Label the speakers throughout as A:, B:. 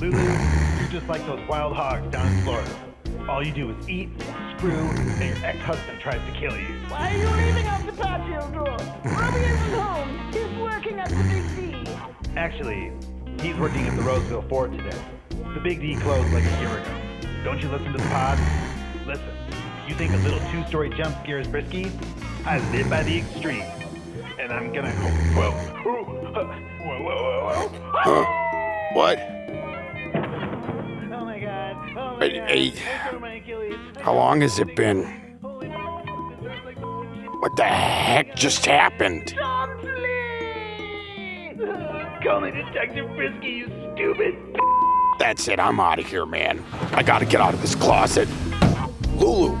A: Lulu, you're just like those wild hogs down in Florida. All you do is eat, screw, and your ex-husband tries to kill you.
B: Why are you leaving out the patio door? Robbie isn't home. He's working at the Big D.
A: Actually, he's working at the Roseville Four today. The Big D closed like a year ago. Don't you listen to the pod? Listen, you think a little two-story jump scare is risky? I live by the extreme. And I'm gonna... Whoa. Whoa, whoa, whoa, whoa.
C: What? Hey,
A: I broke my Achilles.
C: How long has it been?
A: Holy moly, this is like the-
C: What the heck just happened?
A: Call me Detective Frisky, you stupid.
C: That's it, I'm out of here, man. I gotta get out of this closet. Lulu,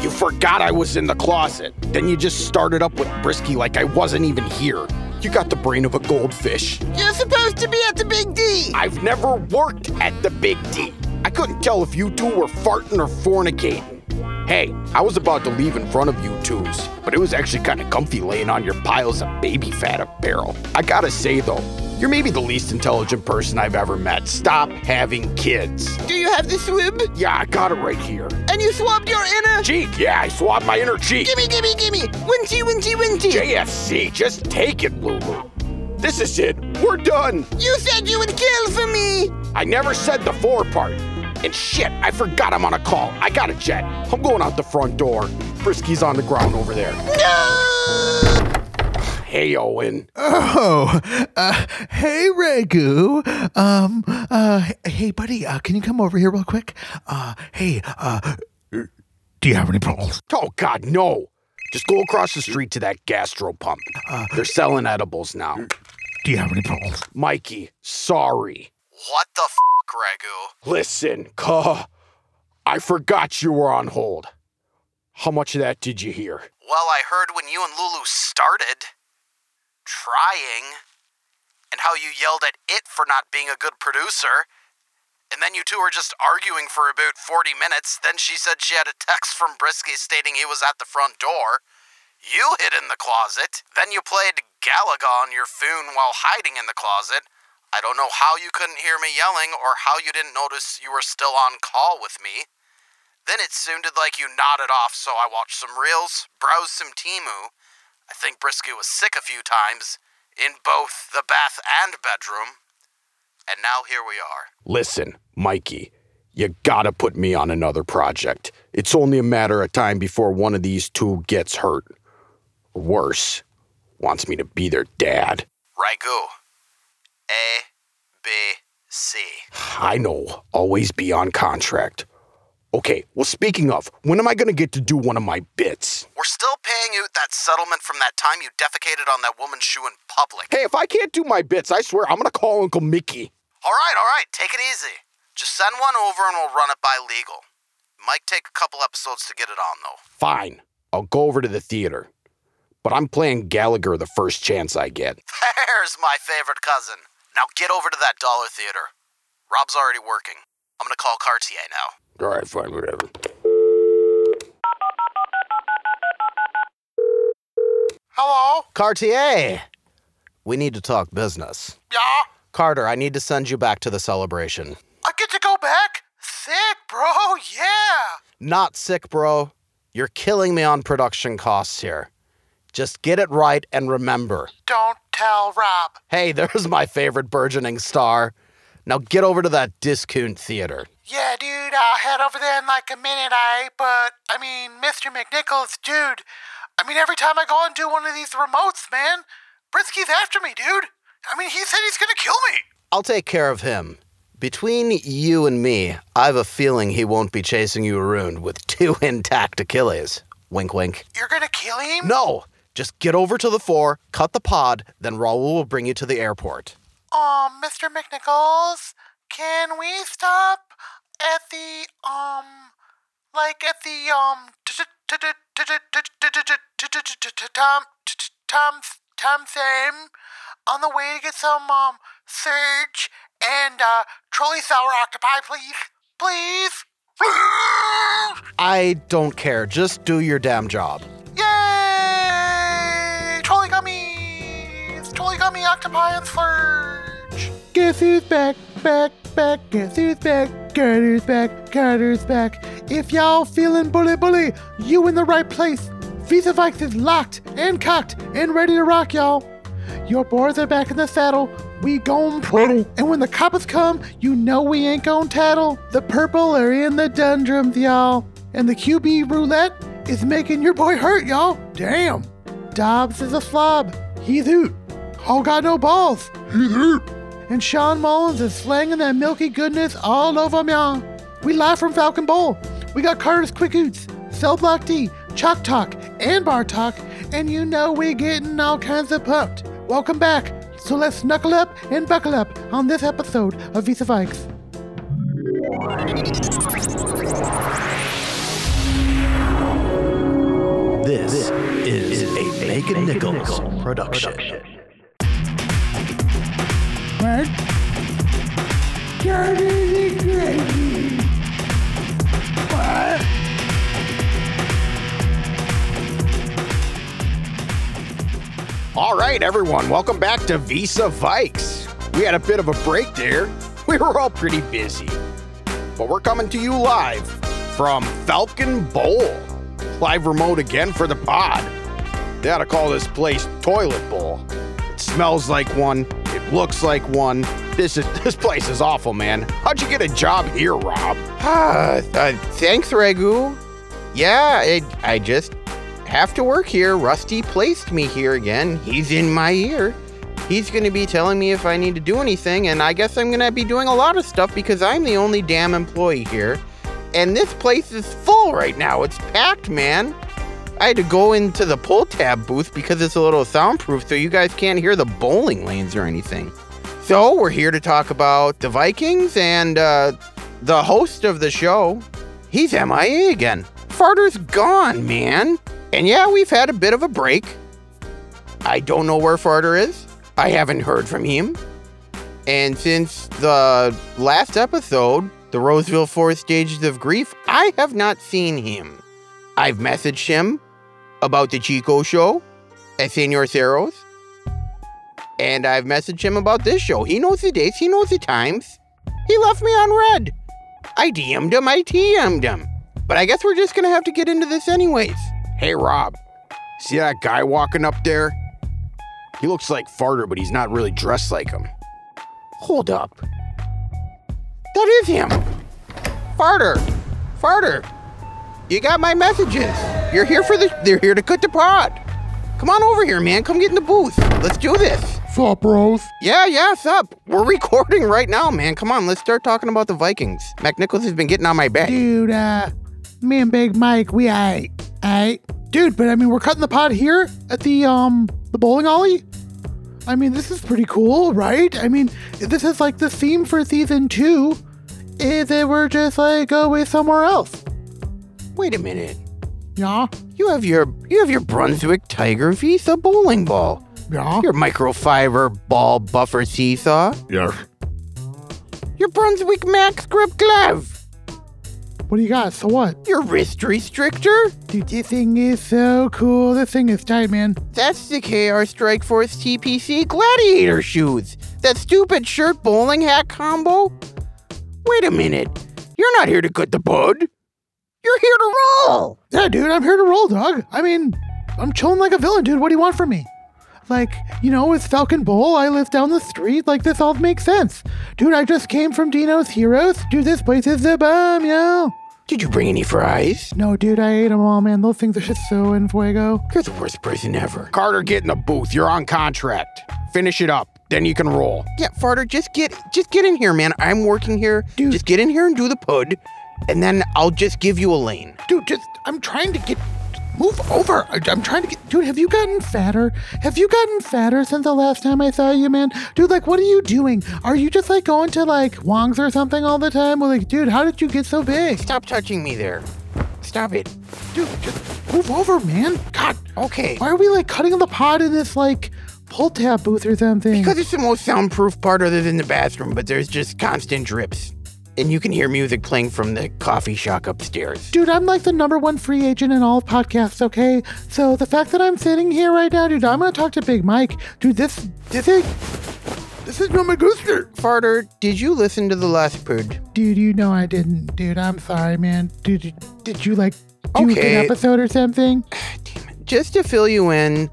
C: you forgot I was in the closet. Then you just started up with Brisky like I wasn't even here. You got the brain of a goldfish.
D: You're supposed to be at the Big D.
C: I've never worked at the Big D. I couldn't tell if you two were farting or fornicating. Hey, I was about to leave in front of you twos, but it was actually kind of comfy laying on your piles of baby fat apparel. I gotta say though, you're maybe the least intelligent person I've ever met. Stop having kids.
D: Do you have the swib?
C: Yeah, I got it right here.
D: And you swabbed your inner?
C: Cheek, yeah, I swabbed my inner cheek.
D: Gimme, gimme, gimme! Winchy, winchy, winchy!
C: JFC, just take it, Lulu. This is it. We're done.
D: You said you would kill for me!
C: I never said the four part. And shit, I forgot I'm on a call. I got a jet. I'm going out the front door. Frisky's on the ground over there.
D: No!
C: Hey, Owen.
E: Oh, uh, hey, Ragu. Um, uh, hey, buddy, uh, can you come over here real quick? Uh, hey, uh, do you have any problems?
C: Oh, God, no. Just go across the street to that gastro pump. They're selling edibles now.
E: Do you have any problems?
C: Mikey, sorry.
F: What the f, Ragu?
C: Listen, cuh. I forgot you were on hold. How much of that did you hear?
F: Well, I heard when you and Lulu started trying, and how you yelled at it for not being a good producer. And then you two were just arguing for about 40 minutes. Then she said she had a text from Brisky stating he was at the front door. You hid in the closet. Then you played Galaga on your phone while hiding in the closet. I don't know how you couldn't hear me yelling or how you didn't notice you were still on call with me. Then it sounded like you nodded off, so I watched some reels, browsed some Temu. I think Brisky was sick a few times, in both the bath and bedroom. And now here we are.
C: Listen, Mikey, you gotta put me on another project. It's only a matter of time before one of these two gets hurt. Worse, wants me to be their dad.
F: Ragu. A, B, C.
C: I know, always be on contract. Okay, well, speaking of, when am I gonna get to do one of my bits?
F: We're still paying out that settlement from that time you defecated on that woman's shoe in public.
C: Hey, if I can't do my bits, I swear I'm gonna call Uncle Mickey.
F: All right, all right, take it easy. Just send one over and we'll run it by legal. Might take a couple episodes to get it on, though.
C: Fine, I'll go over to the theater. But I'm playing Gallagher the first chance I get.
F: There's my favorite cousin. Now get over to that dollar theater. Rob's already working. I'm gonna call Cartier now.
C: All right, fine, whatever.
F: Hello?
G: Cartier! We need to talk business.
F: Yeah?
G: Carter, I need to send you back to the celebration.
F: I get to go back? Sick, bro, yeah!
G: Not sick, bro. You're killing me on production costs here. Just get it right and remember.
F: Don't tell Rob.
G: Hey, there's my favorite burgeoning star. Now get over to that discount theater.
F: Yeah, dude, I'll head over there in like a minute, I. But, I mean, Mr. McNichols, dude. I mean, every time I go and do one of these remotes, man, Brisky's after me, dude. I mean, he said he's gonna kill me.
G: I'll take care of him. Between you and me, I've a feeling he won't be chasing you around with two intact Achilles. Wink, wink.
F: You're gonna kill him?
G: No! Just get over to the four, cut the pod, then Raul will bring you to the airport.
F: Um, Mr. McNichols, can we stop at the, um, like at the, um, Tom, Tom, Tom Sam on the way to get some, um, Surge and, uh, Trolli Sour Octopi, please? Please?
G: I don't care. Just do your damn job.
F: Yay! Gummies! Trolli gummy octopi and Surge!
E: Guess who's back, back,
F: back, guess who's back? Carter's back, Carter's back. If y'all feeling bully bully, you in the right place. Vis-à-Vikes is locked and cocked and ready to rock, y'all. Your boys are back in the saddle. We gon' prattle. And when the coppers come, you know we ain't gon' tattle. The purple are in the dundrums, y'all. And the QB roulette is making your boy hurt, y'all. Damn. Dobbs is a slob. He's hoot. All got no balls. He's hoot. And Sean Mullens is slanging that milky goodness all over me. y'all. We live from Falcon Bowl. We got Carter's Quick Oots, Cell Block D, Chalk Talk, and Bar Talk, and you know we're getting all kinds of pumped. Welcome back. So let's knuckle up and buckle up on this episode of Vis-à-Vikes.
H: This, is, a Bacon Nichols production.
F: What? Dirty gravy. What?
C: All right, everyone, welcome back to Vis-à-Vikes. We had a bit of a break there. We were all pretty busy. But we're coming to you live from Falcon Bowl. Live remote again for the pod. They ought to call this place Toilet Bowl. It smells like one, looks like one. This is this place is awful, man. How'd you get a job here, Rob?
G: Ah, uh, thanks, Ragu. Yeah, I, I just have to work here. Rusty placed me here again. He's in my ear. He's going to be telling me if I need to do anything, and I guess I'm going to be doing a lot of stuff because I'm the only damn employee here. And this place is full right now. It's packed, man. I had to go into the pull tab booth because it's a little soundproof so you guys can't hear the bowling lanes or anything. So, we're here to talk about the Vikings and uh, the host of the show. He's MIA again. Farter's gone, man. And yeah, we've had a bit of a break. I don't know where Farter is. I haven't heard from him. And since the last episode, the Roseville Four Stages of Grief, I have not seen him. I've messaged him about the Chico show at Senor Ceros. And I've messaged him about this show. He knows the dates, he knows the times. He left me on red. I DM'd him, I TM'd him. But I guess we're just gonna have to get into this anyways.
C: Hey, Rob. See that guy walking up there? He looks like Farter, but he's not really dressed like him.
G: Hold up. That is him. Farter. Farter. You got my messages. You're here for the they're here to cut the pod. Come on over here, man. Come get in the booth. Let's do this.
F: Sup, bros?
G: Yeah, yeah, what's up? We're recording right now, man. Come on, let's start talking about the Vikings. Mac Nichols has been getting on my back.
F: Dude, uh, me and Big Mike, we I, Aight. Dude, but I mean, we're cutting the pod here at the, um, the bowling alley? I mean, this is pretty cool, right? I mean, this is like the theme for season two. If it were just like go away somewhere else.
G: Wait a minute.
F: Yeah?
G: You have your you have your Brunswick Tiger Visa bowling ball.
F: Yeah?
G: Your microfiber ball buffer seesaw.
F: Yeah.
G: Your Brunswick Max Grip glove.
F: What do you got? So what?
G: Your wrist restrictor.
F: Dude, this thing is so cool. This thing is tight, man.
G: That's the KR Strike Force TPC Gladiator shoes. That stupid shirt bowling hat combo. Wait a minute. You're not here to cut the bud. You're here to roll.
F: Yeah, dude, I'm here to roll, dog. I mean, I'm chilling like a villain, dude. What do you want from me? Like, you know, with Falcon Bowl. I live down the street. Like, this all makes sense. Dude, I just came from Dino's Heroes. Dude, this place is the bomb, yo.
G: Did you bring any fries?
F: No, dude, I ate them all, man. Those things are just so in fuego.
G: You're the worst person ever.
C: Carter, get in the booth. You're on contract. Finish it up. Then you can roll.
G: Yeah, Farter, just get just get in here, man. I'm working here.
F: Dude.
G: Just get in here and do the pud, and then I'll just give you a lane.
F: Dude, just, I'm trying to get. Move over. I'm trying to get. Dude, have you gotten fatter? Have you gotten fatter since the last time I saw you, man? Dude, like, what are you doing? Are you just like going to like Wong's or something all the time? Well, like, dude, how did you get so big?
G: Stop touching me there. Stop it.
F: Dude, just move over, man. God,
G: Okay.
F: why are we like cutting the pod in this like pull tab booth or something?
G: Because it's the most soundproof part other than the bathroom, but there's just constant drips. And you can hear music playing from the coffee shop upstairs.
F: Dude, I'm like the number one free agent in all of podcasts, okay? So the fact that I'm sitting here right now, dude, I'm gonna talk to Big Mike. Dude, this this is This is not my Gooster.
G: Farter, did you listen to the last purge?
F: Dude, you know I didn't. Dude, I'm sorry, man. Dude, did, you like do
G: Okay.
F: good episode or something?
G: Just to fill you in,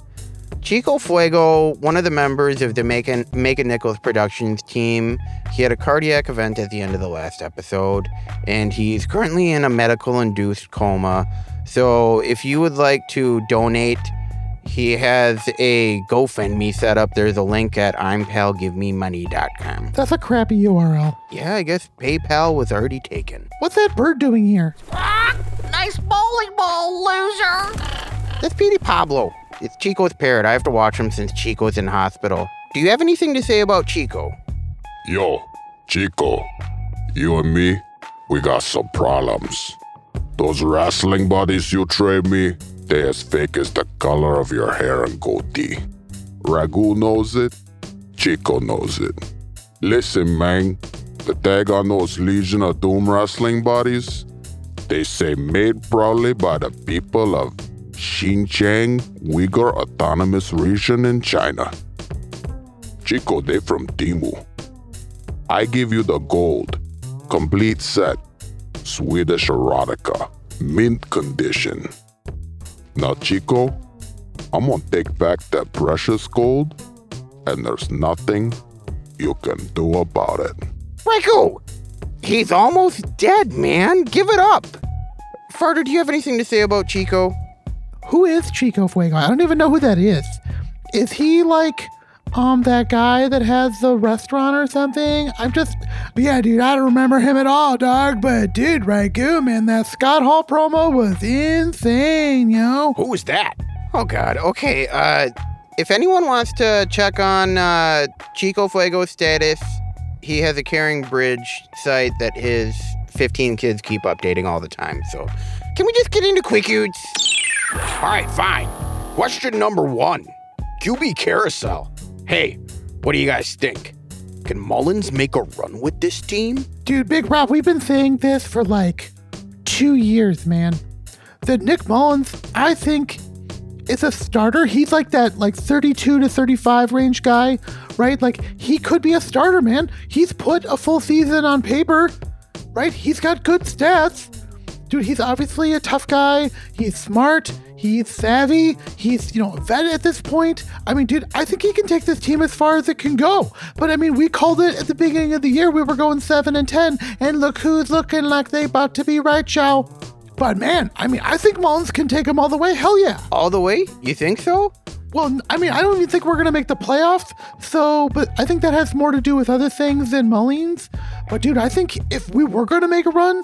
G: Chico Fuego, one of the members of the Make a, Make a Nichols Productions team, he had a cardiac event at the end of the last episode, and he's currently in a medical induced coma. So if you would like to donate, he has a GoFundMe set up. There's a link at I'mPalGiveMeMoney.com.
F: That's a crappy URL.
G: Yeah, I guess PayPal was already taken.
F: What's that bird doing here?
I: Ah, nice bowling ball, loser.
G: That's Petey Pablo. It's Chico's parrot. I have to watch him since Chico's in hospital. Do you have anything to say about Chico?
J: Yo, Chico, you and me, we got some problems. Those wrestling buddies you trade me, they as fake as the color of your hair and goatee. Ragu knows it, Chico knows it. Listen, man, the tag on those Legion of Doom wrestling bodies, they say made proudly by the people of Xinjiang Uyghur Autonomous Region in China. Chico, they from Temu. I give you the gold, complete set, Swedish erotica, mint condition. Now, Chico, I'm gonna take back that precious gold, and there's nothing you can do about it.
G: Riku! He's almost dead, man. Give it up. Farter, do you have anything to say about Chico?
F: Who is Chico Fuego? I don't even know who that is. Is he like um that guy that has the restaurant or something? I'm just yeah, dude, I don't remember him at all, dog. But dude, Ragu, man, that Scott Hall promo was insane, yo.
C: Who was that?
G: Oh God. Okay. Uh, if anyone wants to check on uh, Chico Fuego's status, he has a Caring Bridge site that his 15 kids keep updating all the time. So, can we just get into Quickies?
C: All right, fine. Question number one QB Carousel. Hey, what do you guys think? Can Mullens make a run with this team?
F: Dude, Big Rob, we've been saying this for like two years, man. That Nick Mullens, I think, is a starter. He's like that like 32 to 35 range guy, right? Like he could be a starter, man. He's put a full season on paper, right? He's got good stats. Dude, he's obviously a tough guy. He's smart. He's savvy. He's, you know, a vet at this point. I mean, dude, I think he can take this team as far as it can go. But I mean, we called it at the beginning of the year. We were going 7 and 10. And look who's looking like they about to be right, Chow. But man, I mean, I think Mullens can take him all the way. Hell yeah.
G: All the way? You think so?
F: Well, I mean, I don't even think we're going to make the playoffs. So, but I think that has more to do with other things than Mullens. But dude, I think if we were going to make a run,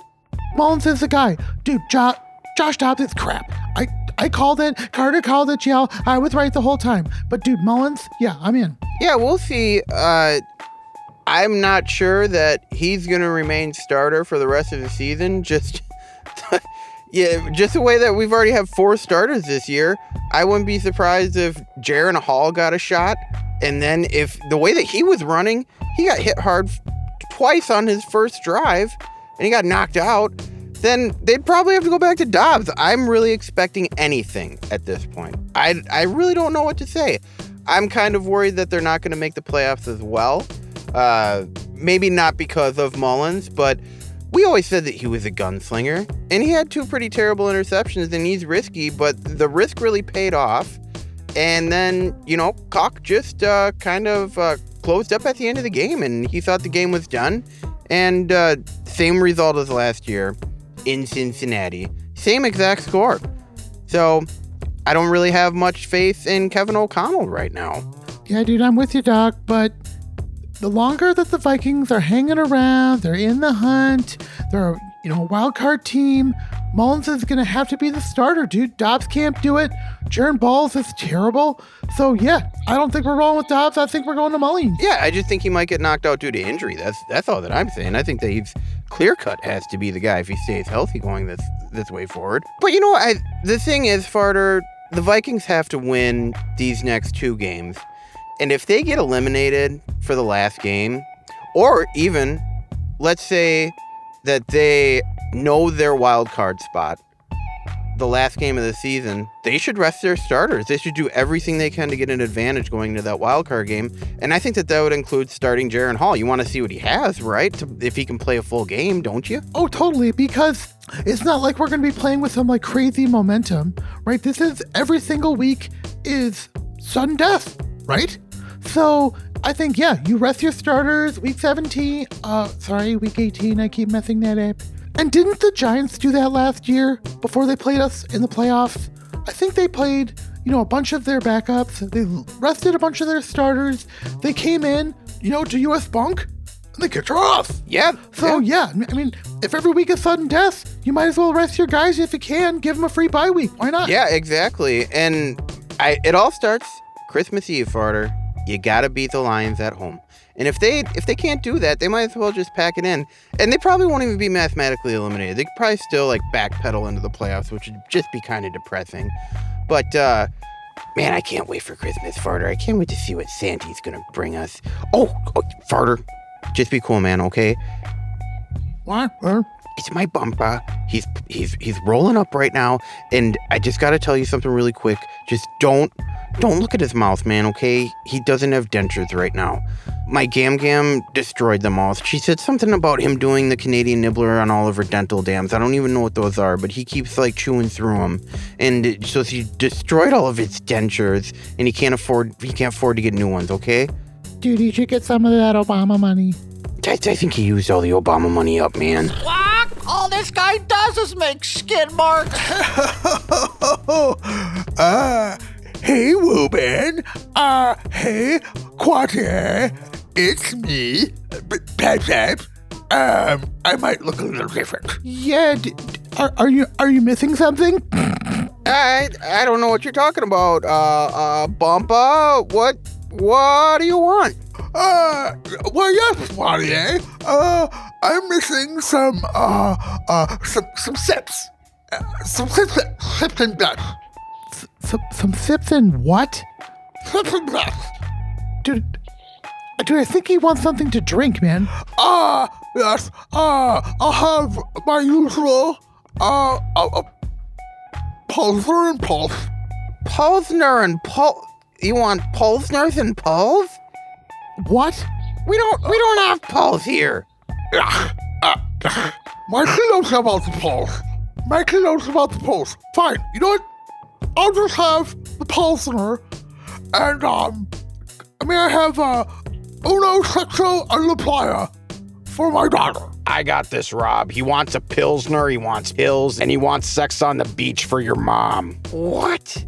F: Mullens is the guy. Dude, jo- Josh Dobbs is crap. I I called it. Carter called it. Yell. I was right the whole time. But dude, Mullens, yeah, I'm in.
G: Yeah, we'll see. Uh, I'm not sure that he's going to remain starter for the rest of the season. Just, yeah, just the way that we've already have four starters this year. I wouldn't be surprised if Jaren Hall got a shot. And then if the way that he was running, he got hit hard twice on his first drive and he got knocked out. Then they'd probably have to go back to Dobbs. I'm really expecting anything at this point. I, I really don't know what to say. I'm kind of worried that they're not going to make the playoffs as well. Uh, maybe not because of Mullens, but we always said that he was a gunslinger, and he had two pretty terrible interceptions, and he's risky, but the risk really paid off. And then, you know, Cock just uh, kind of uh, closed up at the end of the game, and he thought the game was done. And uh, same result as last year in Cincinnati, same exact score. So I don't really have much faith in Kevin O'Connell right now.
F: Yeah, dude, I'm with you, Doc. But the longer that the Vikings are hanging around, they're in the hunt, they're you know a wild card team. Mullens is gonna have to be the starter, dude. Dobbs can't do it. Jaren Balls is terrible. So yeah, I don't think we're going with Dobbs. I think we're going to Mullens.
G: Yeah, I just think he might get knocked out due to injury. That's that's all that I'm saying. I think that he's clear cut has to be the guy if he stays healthy going this this way forward. But you know, I the thing is, Farter, the Vikings have to win these next two games, and if they get eliminated for the last game, or even let's say that they know their wild card spot the last game of the season, they should rest their starters. They should do everything they can to get an advantage going into that wild card game. And I think that that would include starting Jaren Hall. You want to see what he has, right? To, if he can play a full game, don't you?
F: Oh, totally. Because it's not like we're going to be playing with some like crazy momentum, right? This is every single week is sudden death, right? So I think, yeah, you rest your starters week 17. Uh, sorry, week 18. I keep messing that up. And didn't the Giants do that last year before they played us in the playoffs? I think they played, you know, a bunch of their backups. They rested a bunch of their starters. They came in, you know, to US Bank, and they kicked her off.
G: Yeah.
F: So yeah, I mean, if every week is sudden death, you might as well rest your guys if you can. Give them a free bye week. Why not?
G: Yeah, exactly. And I, it all starts Christmas Eve, Farter. You gotta beat the Lions at home. And if they if they can't do that, they might as well just pack it in. And they probably won't even be mathematically eliminated. They could probably still like backpedal into the playoffs, which would just be kind of depressing. But uh man, I can't wait for Christmas, Farter. I can't wait to see what Santa's gonna bring us. Oh, oh Farter, just be cool, man. Okay.
F: What?
G: It's my bumper. He's he's he's rolling up right now, and I just gotta tell you something really quick. Just don't don't look at his mouth, man. Okay? He doesn't have dentures right now. My Gam Gam destroyed them all. She said something about him doing the Canadian nibbler on all of her dental dams. I don't even know what those are, but he keeps like chewing through them, and so she destroyed all of his dentures, and he can't afford he can't afford to get new ones. Okay?
F: Dude, you should get some of that Obama money.
G: I, I think he used all the Obama money up, man.
I: What? All this guy does is make skid marks.
E: uh, hey, Ruben. Uh, hey, Quater. It's me, Pep Pep. Um, I might look a little different.
F: Yeah, d- d- are, are you are you missing something?
G: I I don't know what you're talking about. Uh uh Bumpa, what what do you want?
E: Uh, well, yes, Poirier. Uh, I'm missing some, uh, uh, some, some sips. Uh, some sips, sips and breath.
F: Some some sips and what?
E: Sips and breath.
F: Dude, dude, I think he wants something to drink, man.
E: Uh, yes, uh, I'll have my usual, uh, uh, uh Pulsar and Pulse.
G: Pulsner and Pul. You want Pulsners and Puls?
F: What?
G: We don't we don't have Puls here.
E: Uh, uh, knows about the Pulse. My knows about the Pulse. Fine, you know what? I'll just have the Pulsar, and, um, I may I have, uh, Uno Sexo and La Playa for my daughter.
C: I got this, Rob. He wants a Pilsner, he wants pills, and he wants sex on the beach for your mom.
G: What?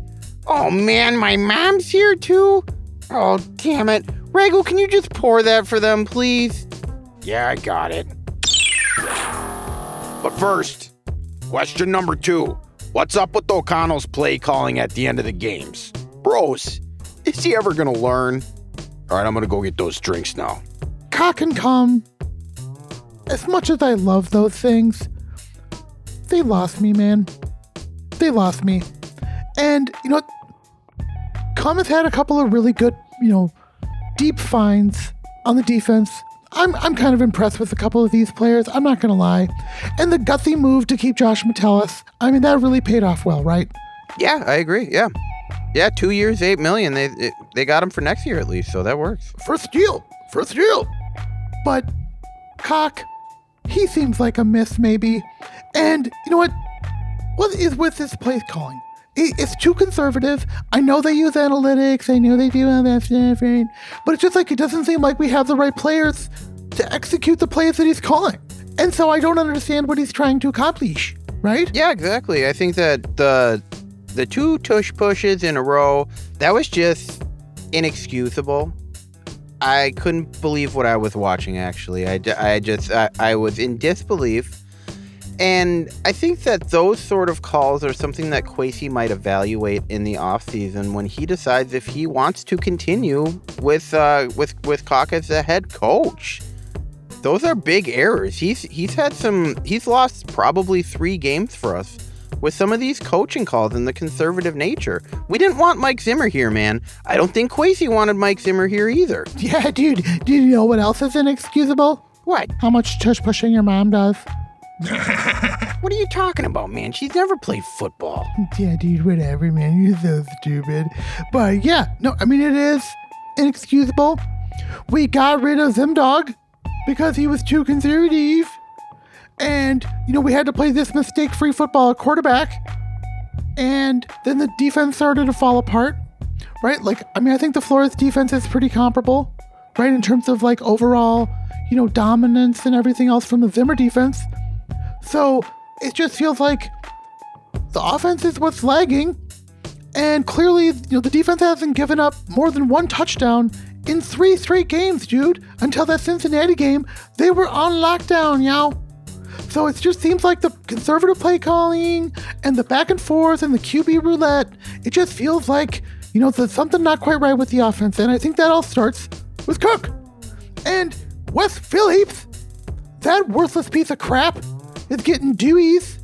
G: Oh man, my mom's here too? Oh damn it. Rego, can you just pour that for them, please?
C: Yeah, I got it. But first, question number two. What's up with O'Connell's play calling at the end of the games? Bros, is he ever gonna learn? All right, I'm gonna go get those drinks now.
F: Cock and cum. As much as I love those things, they lost me, man. They lost me. And you know what? Cum has had a couple of really good, you know, deep finds on the defense. I'm, I'm kind of impressed with a couple of these players, I'm not going to lie. And the gutsy move to keep Josh Metellus, I mean, that really paid off well, right?
G: Yeah, I agree. Yeah. Yeah, two years, eight million. They it, they got him for next year at least, so that works.
F: First deal. First deal. But Cock, he seems like a miss, maybe. And you know what? What is with this place calling? It- It's too conservative. I know they use analytics. I know they do all that stuff, right? But it's just like it doesn't seem like we have the right players to execute the plays that he's calling. And so I don't understand what he's trying to accomplish, right?
G: Yeah, exactly. I think that the the two tush pushes in a row that was just inexcusable. I couldn't believe what I was watching. Actually, I, I just I, I was in disbelief, and I think that those sort of calls are something that Kwesi might evaluate in the offseason when he decides if he wants to continue with uh, with with Cock as the head coach those are big errors. He's he's had some he's lost probably 3 games for us with some of these coaching calls and the conservative nature. We didn't want Mike Zimmer here, man. I don't think Kwesi wanted Mike Zimmer here either.
F: Yeah, dude. Do you know what else is inexcusable?
G: What?
F: How much tush pushing your mom does?
C: What are you talking about, man? She's never played football.
F: Yeah, dude, whatever, man. You're so stupid. But yeah, no, I mean, it is inexcusable. We got rid of Zimdog because he was too conservative. And, you know, we had to play this mistake free football at quarterback. And then the defense started to fall apart, right? Like, I mean, I think the Flores defense is pretty comparable, right? In terms of like overall, you know, dominance and everything else from the Zimmer defense. So it just feels like the offense is what's lagging. And clearly, you know, the defense hasn't given up more than one touchdown in three straight games, dude. Until that Cincinnati game, they were on lockdown, y'all. So it just seems like the conservative play calling and the back and forth and the QB roulette, it just feels like, you know, there's something not quite right with the offense. And I think that all starts with Cook. And Wes Phillips, that worthless piece of crap, is getting deweys,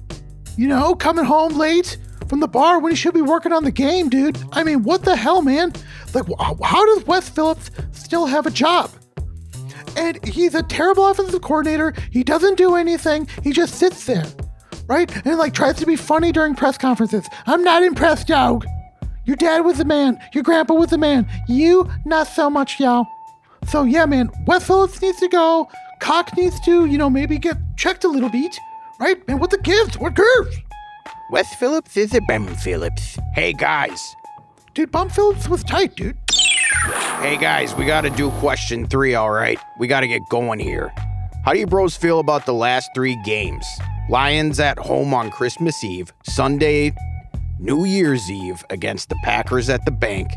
F: you know, coming home late from the bar when he should be working on the game, dude. I mean, what the hell, man? Like, how does Wes Phillips still have a job? And he's a terrible offensive coordinator. He doesn't do anything. He just sits there, right? And like tries to be funny during press conferences. I'm not impressed, dog. Your dad was a man. Your grandpa was a man. You, not so much, y'all. So yeah, man, Wes Phillips needs to go. Cock needs to, you know, maybe get checked a little bit, right? Man, what the gives? What gives?
C: Wes Phillips is a Bum Phillips. Hey guys.
F: Dude, Bum Phillips was tight, dude.
C: Hey guys, we gotta do question three, alright? We gotta get going here. How do you bros feel about the last three games? Lions at home on Christmas Eve, Sunday, New Year's Eve against the Packers at the bank,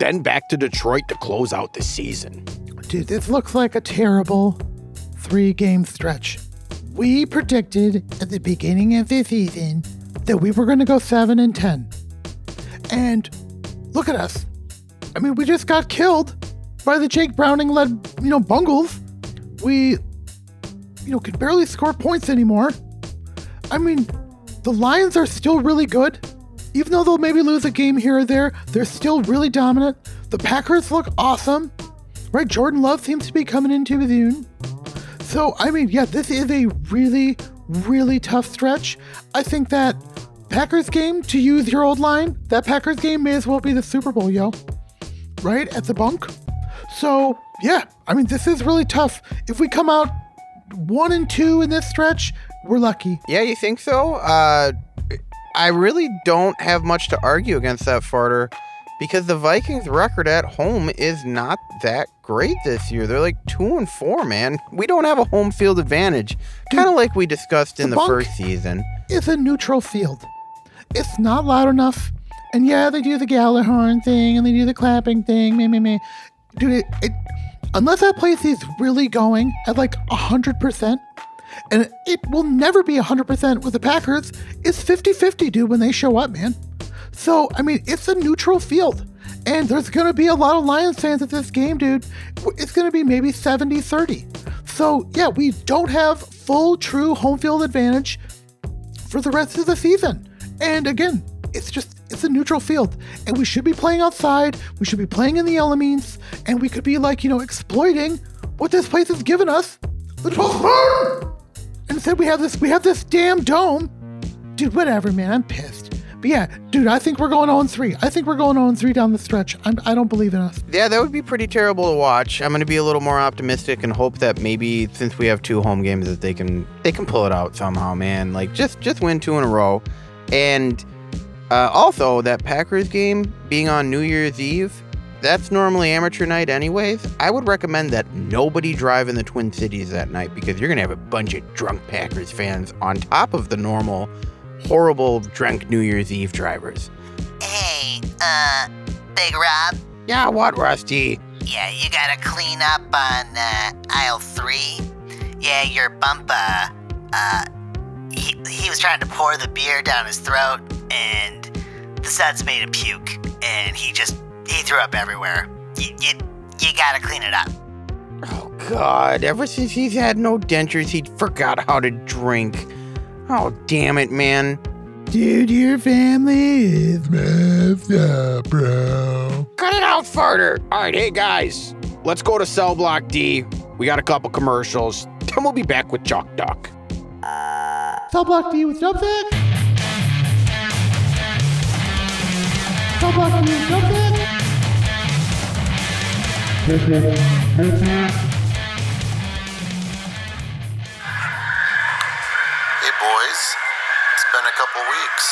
C: then back to Detroit to close out the season.
F: Dude, this looks like a terrible three game stretch. We predicted at the beginning of the season that we were going to go 7 and 10. And look at us. I mean, we just got killed by the Jake Browning led, you know, Bungles. We, you know, could barely score points anymore. I mean, the Lions are still really good. Even though they'll maybe lose a game here or there, they're still really dominant. The Packers look awesome, right? Jordan Love seems to be coming into his own. So, I mean, yeah, this is a really, really tough stretch. I think that Packers game, to use your old line, that Packers game may as well be the Super Bowl, yo. Right? At the bunk. So, yeah, I mean, this is really tough. If we come out one and two in this stretch, we're lucky.
G: Yeah, you think so? Uh, I really don't have much to argue against that, Farter, because the Vikings' record at home is not that great this year. They're like two and four, man. We don't have a home field advantage, kind of like we discussed in
F: the
G: the first season.
F: It's a neutral field. It's not loud enough. And yeah, they do the Gallahorn thing and they do the clapping thing. Me, me, me. Dude, it, it, unless that place is really going at like 100%, and it will never be 100% with the Packers, it's 50 50, dude, when they show up, man. So, I mean, it's a neutral field. And there's going to be a lot of Lions fans at this game, dude. It's going to be maybe 70 30. So, yeah, we don't have full, true home field advantage for the rest of the season. And again, it's just it's a neutral field, and we should be playing outside. We should be playing in the elements, and we could be like you know exploiting what this place has given us. The 12th moon! And instead, we have this we have this damn dome, dude. Whatever, man. I'm pissed. But yeah, dude, I think we're going on 3. I think we're going on 3 down the stretch. I'm, I don't believe in us.
G: Yeah, that would be pretty terrible to watch. I'm going to be a little more optimistic and hope that maybe since we have two home games that they can they can pull it out somehow, man. Like just just win two in a row. And uh, also that Packers game being on New Year's Eve, that's normally amateur night anyways. I would recommend that nobody drive in the Twin Cities that night because you're going to have a bunch of drunk Packers fans on top of the normal horrible drunk New Year's Eve drivers.
K: Hey, uh, Big Rob?
C: Yeah, what, Rusty?
K: Yeah, you gotta clean up on, uh, aisle three. Yeah, your bumpa, uh, he, he was trying to pour the beer down his throat, and the suds made him puke, and he just, he threw up everywhere. You, you, you gotta clean it up.
G: Oh God! Ever since he's had no dentures, he forgot how to drink. Oh damn it, man!
F: Dude, your family is messed up, bro.
C: Cut it out, farter. All right, hey guys, let's go to Cell Block D. We got a couple commercials. Then we'll be back with Chalk Talk.
F: Cell block D with Dubsac. Cell block D with jump
L: boys, it's been a couple weeks.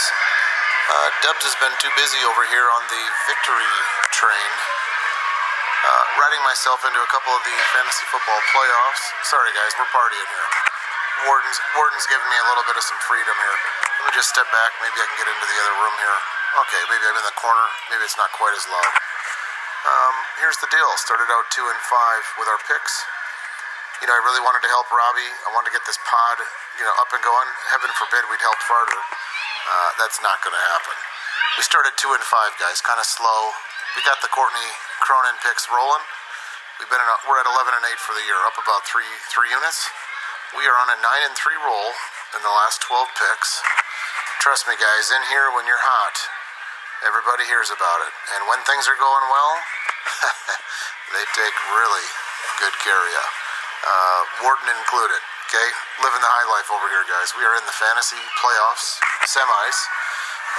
L: Uh, Dubs has been too busy over here on the victory train, uh, riding myself into a couple of the fantasy football playoffs. Sorry guys, we're partying here. Warden's Warden's giving me a little bit of some freedom here. Let me just step back. Maybe I can get into the other room here. Okay, maybe I'm in the corner. Maybe it's not quite as loud. Um, here's the deal. Started out two and five with our picks. You know, I really wanted to help Robbie. I wanted to get this pod, you know, up and going. Heaven forbid we'd helped Farter. Uh, that's not going to happen. We started two and five, guys, kind of slow. We got the Courtney Cronin picks rolling. We've been a, we're at 11 and eight for the year, up about three three units. We are on a nine and three roll in the last 12 picks. Trust me, guys, in here when you're hot, everybody hears about it. And when things are going well, they take really good care of you. Uh, Warden included. Okay, living the high life over here, guys. We are in the fantasy playoffs, semis.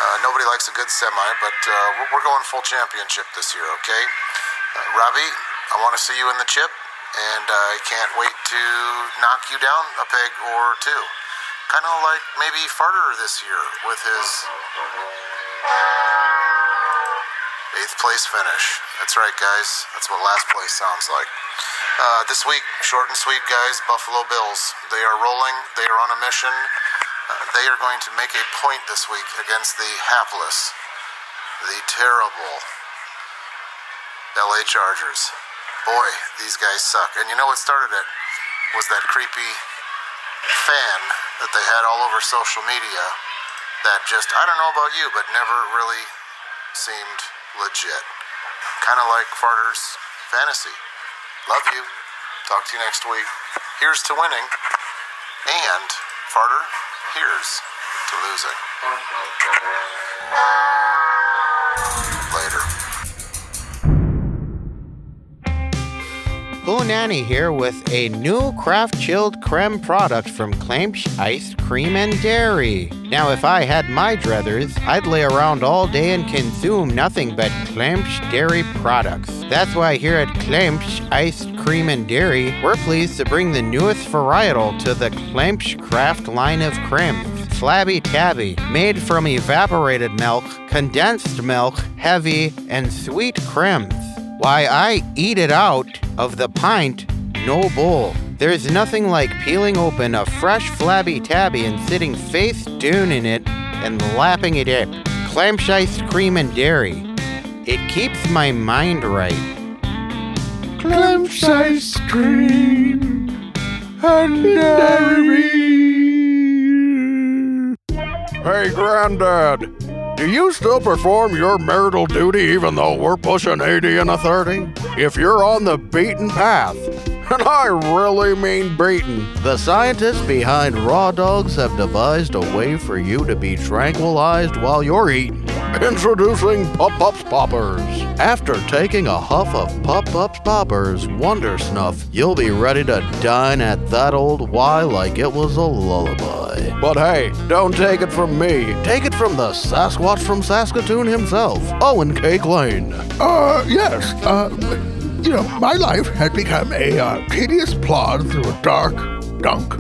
L: Uh, nobody likes a good semi, but uh, we're- going full championship this year. Okay, uh, Robbie, I want to see you in the chip, and I can't wait to knock you down a peg or two. Kind of like maybe Farter this year with his eighth place finish. That's right, guys. That's what last place sounds like. Uh, this week, short and sweet, guys. Buffalo Bills. They are rolling. They are on a mission. Uh, they are going to make a point this week against the hapless, the terrible LA Chargers. Boy, these guys suck. And you know what started it? Was that creepy fan that they had all over social media that just, I don't know about you, but never really seemed legit. Kind of like Farter's fantasy. Love you. Talk to you next week. Here's to winning. And, Farter, here's to losing. Later.
M: Pooh Nanny here with a new craft chilled creme product from Claimsch Ice Cream and Dairy. Now, if I had my druthers, I'd lay around all day and consume nothing but Claimsch Dairy products. That's why here at Claimsch Iced Cream and Dairy, we're pleased to bring the newest varietal to the Claimsch Craft line of cremes. Flabby Tabby, made from evaporated milk, condensed milk, heavy, and sweet creams. Why, I eat it out of the pint, no bowl. There's nothing like peeling open a fresh flabby tabby and sitting face down in it and lapping it up. Clamsh iced cream and dairy. It keeps my mind right.
E: Clem's ice cream and dairy.
C: Hey, Granddad, do you still perform your marital duty even though we're pushing 80 and a 30? If you're on the beaten path, and I really mean beaten,
G: The scientists behind raw dogs have devised a way for you to be tranquilized while you're eating.
C: Introducing Pup Ups Poppers.
G: After taking a huff of Pup Ups Poppers Wonder Snuff, you'll be ready to dine at that old Y like it was a lullaby.
C: But hey, don't take it from me.
G: Take it from the Sasquatch from Saskatoon himself, Owen Cake Lane.
E: Uh, yes. Uh, you know, my life had become a uh, tedious plod through a dark, dunk,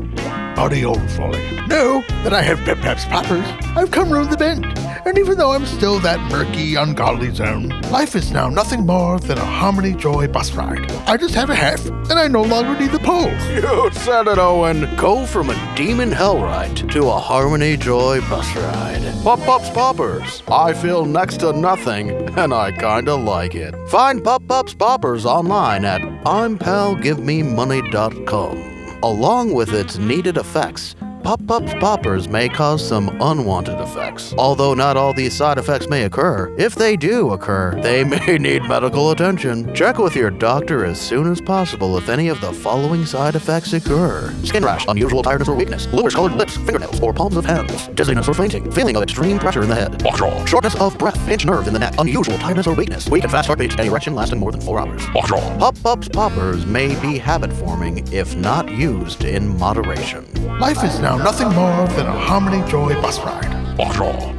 E: muddy old folly. Now that I have Pep Pep's poppers, I've come round the bend. And even though I'm still that murky, ungodly zone, life is now nothing more than a Harmony Joy bus ride. I just have a half, and I no longer need the poles.
C: You said it, Owen.
G: Go from a demon hell ride to a Harmony Joy bus ride. Pop Pop's Poppers. I feel next to nothing, and I kinda like it. Find Pop Pop's Poppers online at I'mPalGiveMeMoney.com. Along with its needed effects, Pup Ups Poppers may cause some unwanted effects. Although not all these side effects may occur, if they do occur, they may need medical attention. Check with your doctor as soon as possible if any of the following side effects occur skin rash, unusual tiredness or weakness, bluish colored lips, fingernails, or palms of hands, dizziness or fainting, feeling of extreme pressure in the head, shortness of breath, pinched nerve in the neck, unusual tiredness or weakness, weak and fast heartbeat, and erection lasting more than four hours. Pup Ups Poppers may be habit forming if not used in moderation.
E: Life is now
N: now nothing more than a Harmony Joy bus ride.
J: Bottle.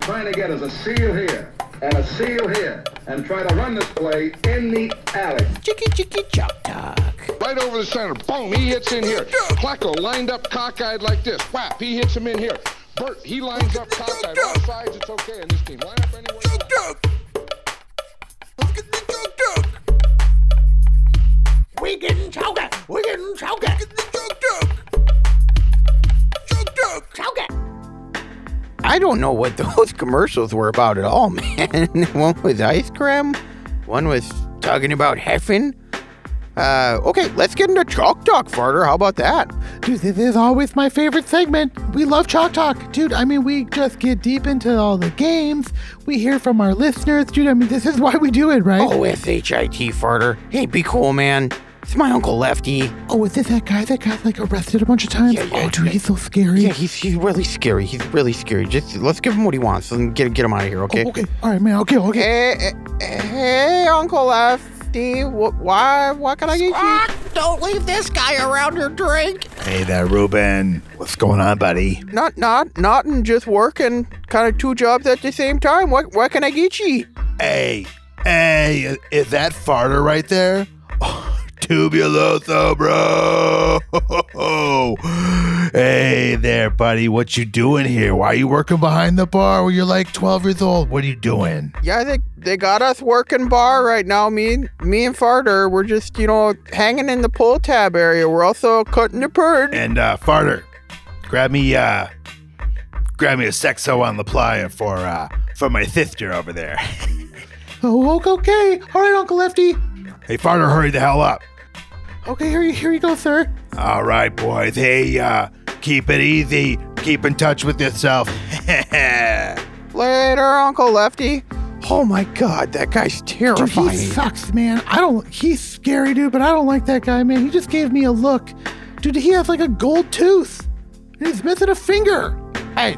O: trying to get us a seal here and a seal here and try to run this play in the alley.
C: Chicky chicky chop talk.
P: Right over the center. Boom, he hits in here. Placco lined up cockeyed like this. Whap, he hits him in here. Bert, he lines up cockeyed. All sides, it's okay in this team. Line up anywhere.
Q: We getting chowder. We getting chowder. Chowder.
G: I don't know what those commercials were about at all, man. one was ice cream, one was talking about heffing. Uh, okay, let's get into Chalk Talk, Farter. How about that?
F: Dude, this is always my favorite segment. We love Chalk Talk. Dude, I mean, we just get deep into all the games. We hear from our listeners. Dude, I mean, this is why we do it, right?
G: Oh, S-H-I-T, Farter. Hey, be cool, man. It's my Uncle Lefty.
F: Oh, is this that guy that got, like, arrested a bunch of times?
G: Yeah, yeah,
F: oh, dude, he's so scary.
G: Yeah, he's, he's really scary. He's really scary. Just let's give him what he wants and get, get him out of here, okay?
F: Oh, okay. All right, man. Okay, okay.
G: Hey, hey, hey, Uncle Lefty. What, why, what can I get you?
Q: Don't leave this guy around your drink.
E: Hey there, Ruben. What's going on, buddy?
G: Not, not, not, and just working kind of two jobs at the same time. What, what can I get you?
E: Hey, hey, is that farter right there? Tubuloso, bro. Hey there, buddy. What you doing here? Why are you working behind the bar when you're like 12 years old? What are you doing?
G: Yeah, they they got us working bar right now. Me and me and Farter, we're just you know hanging in the pull tab area. We're also cutting the bird.
E: And uh, farter, grab me uh, grab me a sexo on the playa for uh for my sister over there.
F: Oh, okay, okay. All right, Uncle Lefty.
E: hey, farter, hurry the hell up.
F: Okay, here you, here you go, sir.
E: All right, boys. Hey, uh, keep it easy. Keep in touch with yourself.
G: Later, Uncle Lefty. Oh my God, that guy's terrifying.
F: Dude, he sucks, man. I don't. He's scary, dude, but I don't like that guy, man. He just gave me a look. Dude, he has like a gold tooth. He's missing a finger.
G: Hey,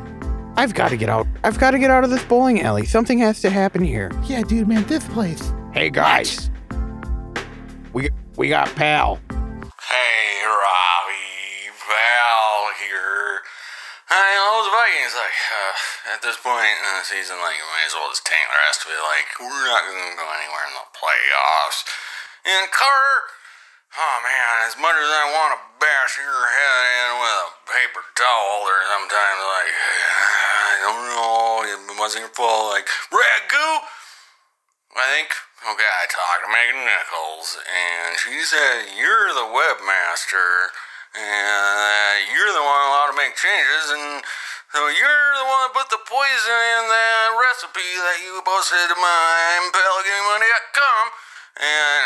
G: I've got to get out. I've got to get out of this bowling alley. Something has to happen here.
F: Yeah, dude, man, this place.
C: Hey guys, we we got pal.
R: Hey, Robbie, Val here. I those Vikings, like, uh, at this point in the season, like, you might as well just tank the rest of it. Like, we're not going to go anywhere in the playoffs. And Carter, oh man, as much as I want to bash your head in with a paper towel or sometimes, like, I don't know, it wasn't your fault. Like, Ragu, I think, okay, I talked to Megan Nichols, and she said, You're the webmaster, and you're the one allowed to make changes, and so you're the one that put the poison in that recipe that you posted to my PelicanMoney.com. And,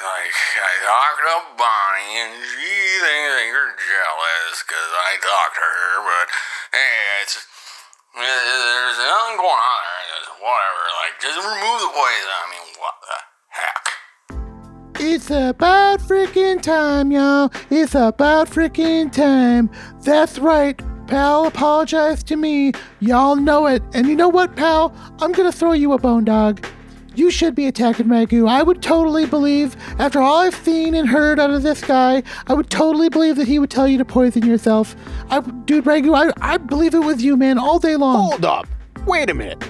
R: like, I talked to Bonnie, and she thinks that you're jealous because I talked to her, but hey, it's. There's nothing going on there. Just whatever. Like, just remove the poison. I mean, what the heck?
F: It's about freaking time, y'all. It's about freaking time. That's right. Pal apologize to me. Y'all know it. And you know what, pal? I'm gonna throw you a bone dog. You should be attacking Magoo. I would totally believe, after all I've seen and heard out of this guy, I would totally believe that he would tell you to poison yourself. I, dude, Ragu, I, I believe it with you, man, all day long.
C: Hold up. Wait a minute.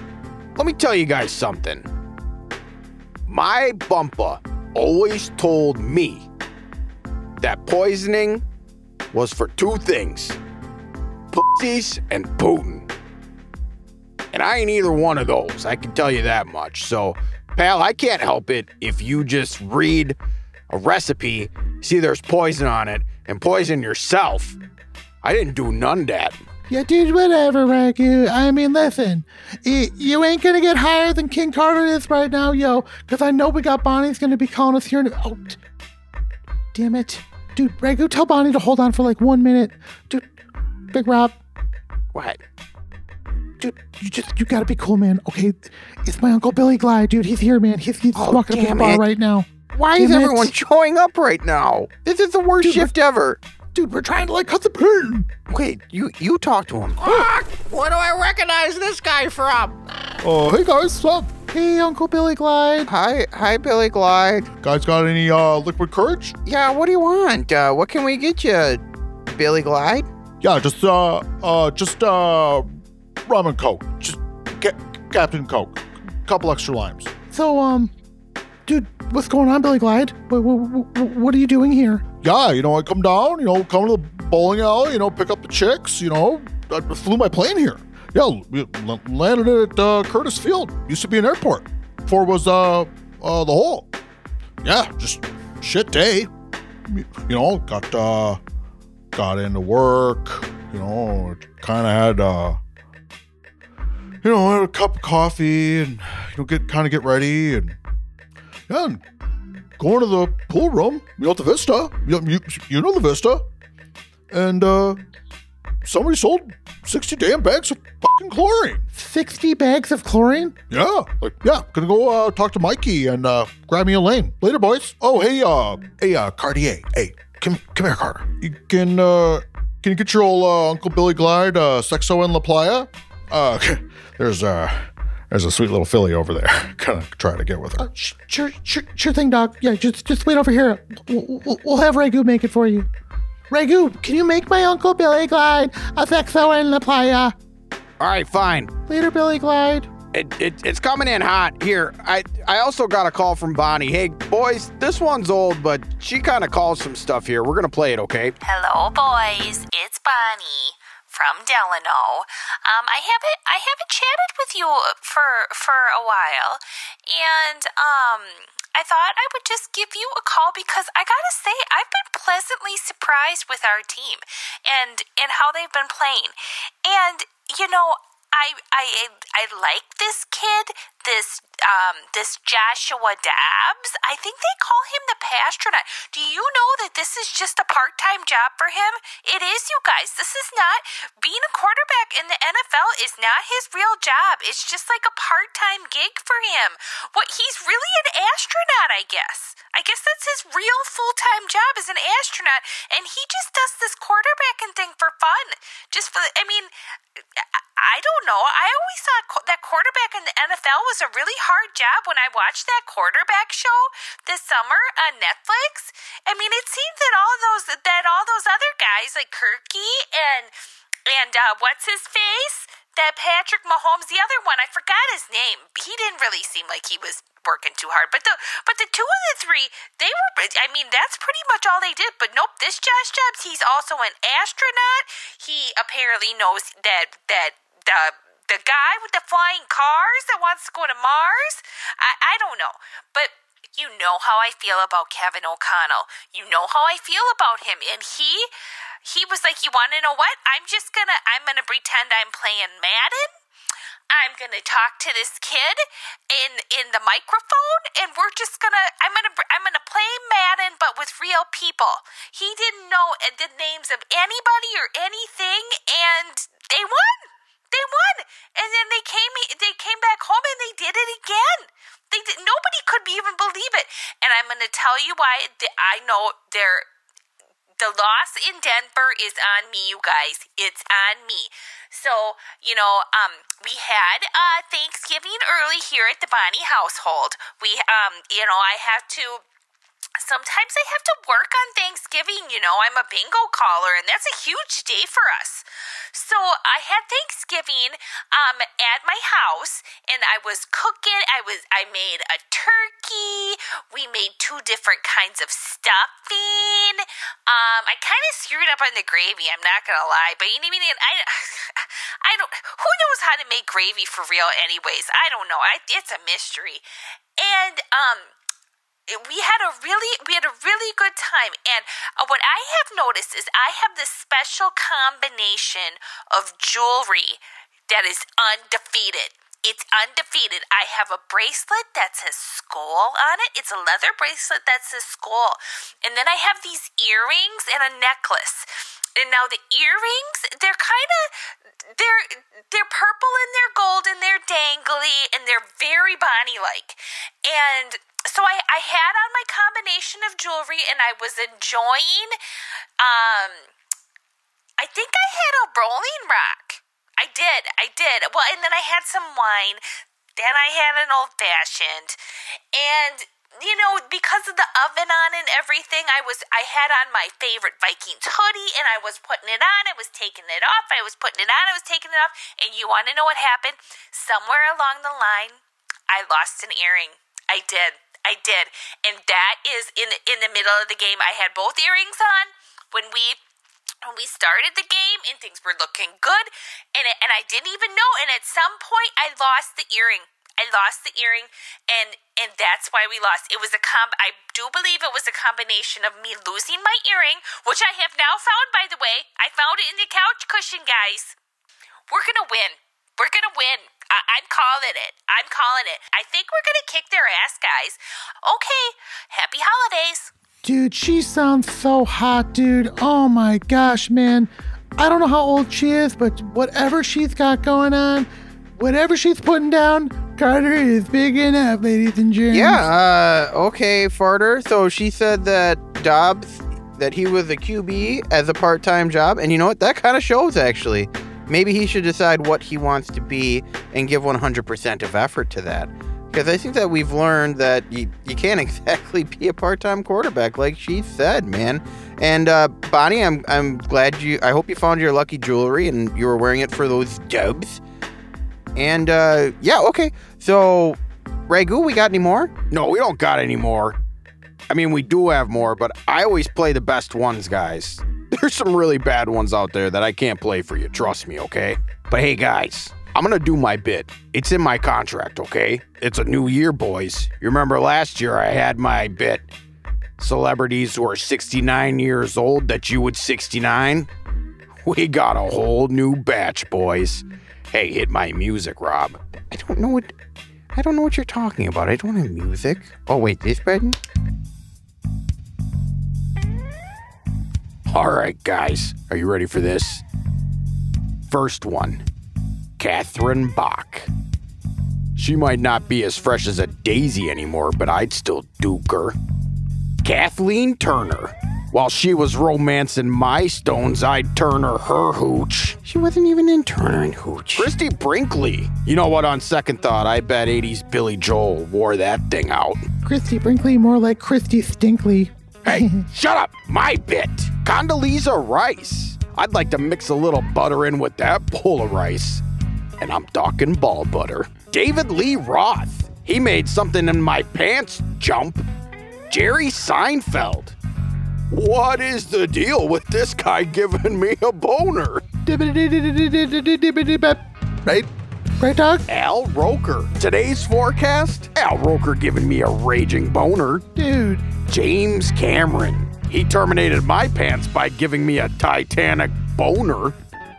C: Let me tell you guys something. My bumper always told me that poisoning was for two things pussies and Putin. And I ain't either one of those, I can tell you that much. So, pal, I can't help it if you just read a recipe, see there's poison on it, and poison yourself. I didn't do none of that.
F: Yeah, dude, whatever, Ragu. I mean, listen, y- you ain't gonna get higher than King Carter is right now, yo, because I know we got Bonnie's gonna be calling us here. In- oh, t- damn it. Dude, Ragu, tell Bonnie to hold on for like one minute. Dude, Big Rob.
C: What?
F: Dude, you just, you gotta be cool, man. Okay, it's my Uncle Billy Glide, dude. He's here, man. He's, he's
G: Oh,
F: walking up to the bar
G: it.
F: right now.
G: Why is
F: Damn it.
G: everyone showing up right now? This is the worst
F: Dude,
G: shift ever.
F: Dude, we're trying to like cut the pain.
G: Wait, you you talk to him.
Q: Ah, what do I recognize this guy from?
E: Uh, hey guys, what's up?
F: Hey, Uncle Billy Glide.
G: Hi, hi, Billy Glide.
E: Guys, got any uh liquid courage?
G: Yeah, what do you want? Uh, what can we get you, Billy Glide?
E: Yeah, just uh uh just uh rum and coke. Just ca- Captain Coke. Couple extra limes.
F: So, um, dude, what's going on, Billy Glide? What, what, what are you doing here?
E: Yeah, you know, I come down, you know, come to the bowling alley, you know, pick up the chicks, you know, I flew my plane here. Yeah, landed at uh, Curtis Field. Used to be an airport. Before it was uh, uh the hole. Yeah, just shit day. You know, got uh got into work, you know, kind of had uh you know, had a cup of coffee and you know get kind of get ready and yeah, going to the pool room, you know, the Vista. You, you, you know the Vista. And uh somebody sold 60 damn bags of fucking chlorine.
F: 60 bags of chlorine?
E: Yeah. Like, yeah, gonna go uh talk to Mikey and uh grab me a lane. Later, boys. Oh, hey, uh, hey, uh, Cartier. Hey, come come here, Carter. You can uh can you get your old uh, Uncle Billy Glide, uh, Sexo and La Playa? Uh there's uh there's a sweet little filly over there. Gonna try to get with her.
F: Uh, sure, sure, sure thing, Doc. Yeah, just just wait over here. We'll, we'll, we'll have Ragu make it for you. Ragu, can you make my Uncle Billy Glide a sexo in La Playa?
C: All right, fine.
F: Later, Billy Glide.
C: It, it, it's coming in hot. Here, I, I also got a call from Bonnie. Hey, boys, this one's old, but she kind of calls some stuff here. We're going to play it, okay?
S: Hello, boys. It's Bonnie from Delano. Um, I haven't I haven't chatted with you for for a while, and um, I thought I would just give you a call because I gotta say I've been pleasantly surprised with our team and and how they've been playing, and you know. I, I I like this kid, this um this Joshua Dobbs. I think they call him the Passtronaut. Do you know that this is just a part-time job for him? It is, you guys. This is not being a quarterback in the NFL is not his real job. It's just like a part-time gig for him. What he's really an astronaut, I guess. I guess that's his real full-time job as an astronaut, and he just does this quarterbacking thing for fun. Just for, I mean, I don't know. I always thought that quarterback in the NFL was a really hard job when I watched that quarterback show this summer on Netflix. I mean, it seems that all those that all those other guys like Kirky and and uh, what's his face? That Patrick Mahomes, the other one, I forgot his name. He didn't really seem like he was working too hard. But the but the two of the three, they were. I mean, that's pretty much all they did. But nope, this Josh Jobs, he's also an astronaut. He apparently knows that that the the guy with the flying cars that wants to go to Mars. I I don't know, but. You know how I feel about Kevin O'Connell. You know how I feel about him. And he he was like, You wanna know what? I'm just gonna I'm gonna pretend I'm playing Madden. I'm gonna talk to this kid in in the microphone, and we're just gonna I'm gonna I'm gonna play Madden, but with real people. He didn't know the names of anybody or anything, and they won. They won, and then they came they came back home and they did it again. They did, nobody could even believe it, and I'm gonna tell you why. I know they're the loss in Denver is on me, you guys. It's on me. So, you know, um, we had uh, Thanksgiving early here at the Bonnie household. We, um, you know, I have to sometimes I have to work on Thanksgiving. You know, I'm a bingo caller, and that's a huge day for us. So I had Thanksgiving um, at my house, and I was cooking. I was I made a turkey. We made two different kinds of stuffing. Um, I kind of screwed up on the gravy. I'm not gonna lie, but you know, I I don't. Who knows how to make gravy for real? Anyways, I don't know. I, it's a mystery. And um we had a really we had a really good time and uh, what i have noticed is i have this special combination of jewelry that is undefeated it's undefeated. I have a bracelet that says skull on it. It's a leather bracelet that says skull. And then I have these earrings and a necklace. And now the earrings, they're kind of they're they're purple and they're gold and they're dangly and they're very Bonnie like. And so I, I had on my combination of jewelry and I was enjoying um I think I had a rolling rock. I did, I did. Well, and then I had some wine Then I had an old fashioned. And you know, because of the oven on and everything, I was I had on my favorite Vikings hoodie and I was putting it on, I was taking it off, I was putting it on, I was taking it off, and you want to know what happened? Somewhere along the line, I lost an earring. I did. I did. And that is in in the middle of the game. I had both earrings on when we when we started the game and things were looking good and it, and I didn't even know and at some point I lost the earring. I lost the earring and and that's why we lost. It was a comb I do believe it was a combination of me losing my earring, which I have now found by the way. I found it in the couch cushion, guys. We're going to win. We're going to win. I- I'm calling it. I'm calling it. I think we're going to kick their ass, guys. Okay. Happy holidays.
F: Dude, she sounds so hot, dude. Oh my gosh, man. I don't know how old she is, but whatever she's got going on, whatever she's putting down, Carter is big enough, ladies and gentlemen.
G: Yeah, uh, okay, Farter. So she said that Dobbs, that he was a QB as a part time job. And you know what? That kind of shows, actually. Maybe he should decide what he wants to be and give 100% of effort to that. Because I think that we've learned that you, you can't exactly be a part time quarterback, like she said, man. And uh, Bonnie, I'm, I'm glad you, I hope you found your lucky jewelry and you were wearing it for those dubs. And uh, yeah, okay. So, Ragu, we got any more?
C: No, we don't got any more. I mean, we do have more, but I always play the best ones, guys. There's some really bad ones out there that I can't play for you, trust me, okay? But hey, guys, I'm gonna do my bit. It's in my contract, okay? It's a new year, boys. You remember last year I had my bit celebrities who are 69 years old that you would 69? We got a whole new batch, boys. Hey, hit my music, Rob.
G: I don't know what. I don't know what you're talking about. I don't have music. Oh wait, this button.
C: All right, guys, are you ready for this? First one Catherine Bach. She might not be as fresh as a daisy anymore, but I'd still duke her. Kathleen Turner. While she was romancing my stones, I'd turn her her hooch.
G: She wasn't even in Turner and Hooch.
C: Christie Brinkley. You know what, on second thought, I bet 80s Billy Joel wore that thing out.
F: Christie Brinkley, more like Christy Stinkley.
C: Hey, shut up! My bit! Condoleezza Rice. I'd like to mix a little butter in with that bowl of rice. And I'm talking ball butter. David Lee Roth. He made something in my pants jump. Jerry Seinfeld. What is the deal with this guy giving me a boner?
F: Right? Right, dog?
C: Al Roker. Today's forecast? Al Roker giving me a raging boner.
F: Dude.
C: James Cameron. He terminated my pants by giving me a Titanic boner.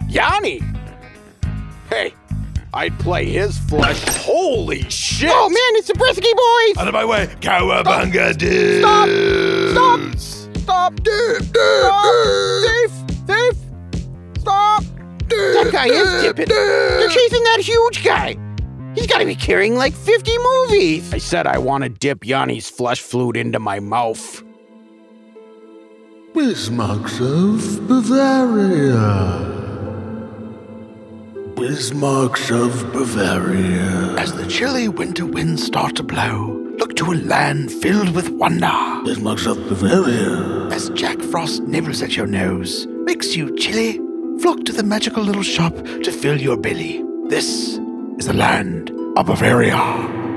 C: Yanni. Hey, I'd play his flesh. Holy shit!
G: Oh man, it's the Brisky boys!
T: Out of my way, cowabunga dude!
G: Stop! Stop! Stop! Dude! Stop! Safe! Safe! Stop! That guy is tipping. They're chasing that huge guy. He's got to be carrying like 50 movies.
C: I said I want to dip Yanni's flesh flute into my mouth.
U: Bismarcks of Bavaria. Bismarcks of Bavaria.
E: As the chilly winter winds start to blow, look to a land filled with wonder.
U: Bismarcks of Bavaria.
E: As Jack Frost nibbles at your nose, makes you chilly, flock to the magical little shop to fill your belly. This is the land of Bavaria.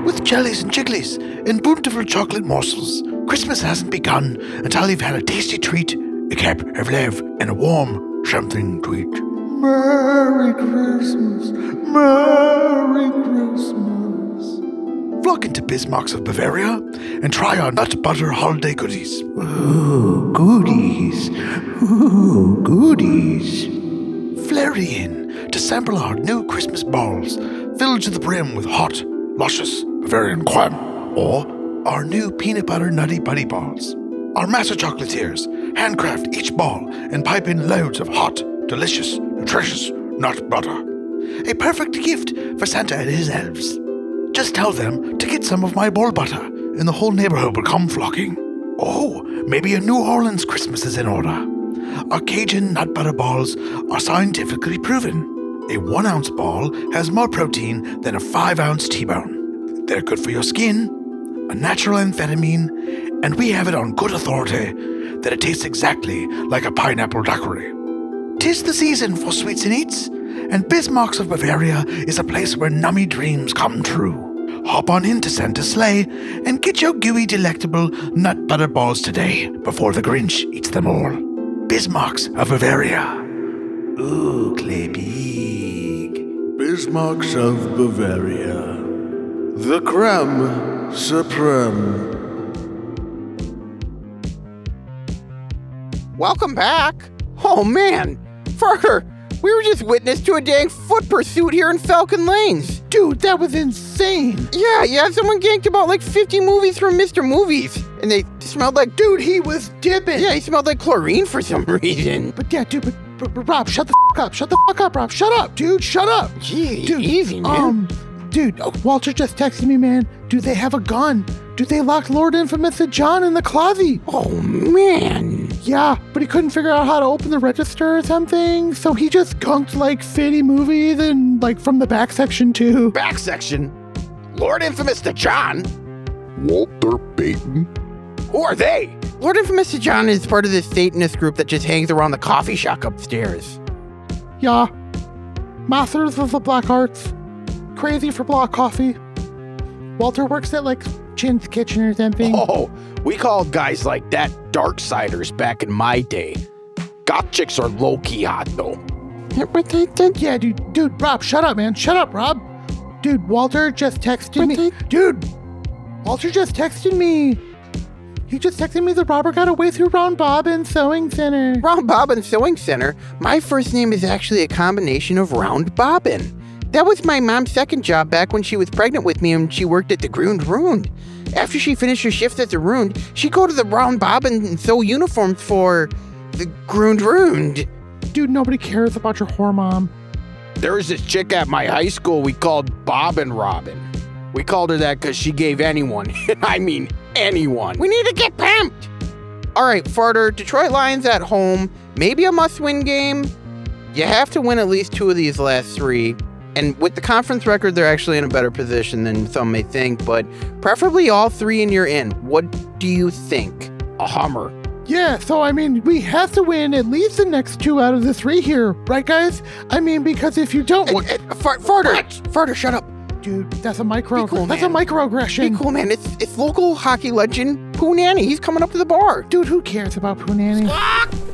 E: With jellies and jigglies and bountiful chocolate morsels, Christmas hasn't begun until you've had a tasty treat, a cap of love, and a warm something to eat.
U: Merry Christmas. Merry Christmas.
E: Flock into Bismarck's of Bavaria and try our nut butter holiday goodies.
U: Ooh, goodies. Ooh, goodies.
E: Flurry in to sample our new Christmas balls, filled to the brim with hot, luscious Bavarian crème, or our new peanut butter nutty buddy balls. Our master chocolatiers handcraft each ball and pipe in loads of hot, delicious, nutritious nut butter. A perfect gift for Santa and his elves. Just tell them to get some of my ball butter, and the whole neighborhood will come flocking. Oh, maybe a New Orleans Christmas is in order. Our Cajun nut butter balls are scientifically proven.
V: A one ounce ball has more protein than a five ounce T bone. They're good for your skin, a natural amphetamine, and we have it on good authority that it tastes exactly like a pineapple daiquiri. Tis the season for sweets and eats, and Bismarck's of Bavaria is a place where nummy dreams come true. Hop on into Santa's sleigh and get your gooey, delectable nut butter balls today before the Grinch eats them all. Bismarck's of Bavaria. Ooh, Klebig.
U: Bismarcks of Bavaria. The creme supreme.
G: Welcome back. Oh man, Farter, we were just witness to a dang foot pursuit here in Falcon Lanes.
F: Dude, that was insane.
G: Yeah, yeah, someone ganked about like 50 movies from Mr. Movies, and they smelled like.
F: Dude, he was dipping.
G: Yeah, he smelled like chlorine for some reason.
F: But yeah, dude, but, but, but Rob, shut the f- up. Shut the f- up, Rob. Shut up, dude. Shut up.
G: Gee,
F: dude,
G: easy, man.
F: Um, dude, oh, Walter just texted me, man. Do they have a gun? Do they lock Lord Infamous and John in the closet?
G: Oh man.
F: Yeah, but he couldn't figure out how to open the register or something, so he just gunked like 50 movies and like from the back section too.
C: Back section? Lord Infamous to John?
J: Walter Payton?
C: Who are they?
G: Lord Infamous to John is part of this Satanist group that just hangs around the coffee shop upstairs.
F: Yeah. Masters of the Black Arts. Crazy for black coffee. Walter works at like Chin's Kitchen or something.
C: Oh, we called guys like that Darksiders back in my day. Goth chicks are low key hot though.
F: Yeah, but they did. Yeah, dude, dude, Rob, shut up, man. Shut up, Rob. Dude, Walter just texted me. Dude, Walter just texted me. He just texted me that Robert got away through Round Bobbin Sewing Center.
G: Round Bobbin Sewing Center? My first name is actually a combination of Round Bobbin. That was my mom's second job back when she was pregnant with me and she worked at the Grund Rund. After she finished her shift at the Rund, she'd go to the Round Bobbin and sew uniforms for the Grund Rund.
F: Dude, nobody cares about your whore mom.
C: There was this chick at my high school we called Bobbin Robin. We called her that because she gave anyone, and I mean anyone.
G: We need to get pimped! All right, Farter, Detroit Lions at home, maybe a must win game. You have to win at least two of these last three. And with the conference record, they're actually in a better position than some may think, but preferably all three and you're in. What do you think?
C: A Hummer.
F: Yeah, so I mean, we have to win at least the next two out of the three here, right, guys? I mean, because if you don't,
G: uh, uh, Fart, Farter, Farter, shut up.
F: Dude, that's a micro.
G: Cool,
F: that's
G: man.
F: a microaggression.
G: Be cool, man. It's it's local hockey legend Pooh Nanny. He's coming up to the bar.
F: Dude, who cares about Pooh Nanny?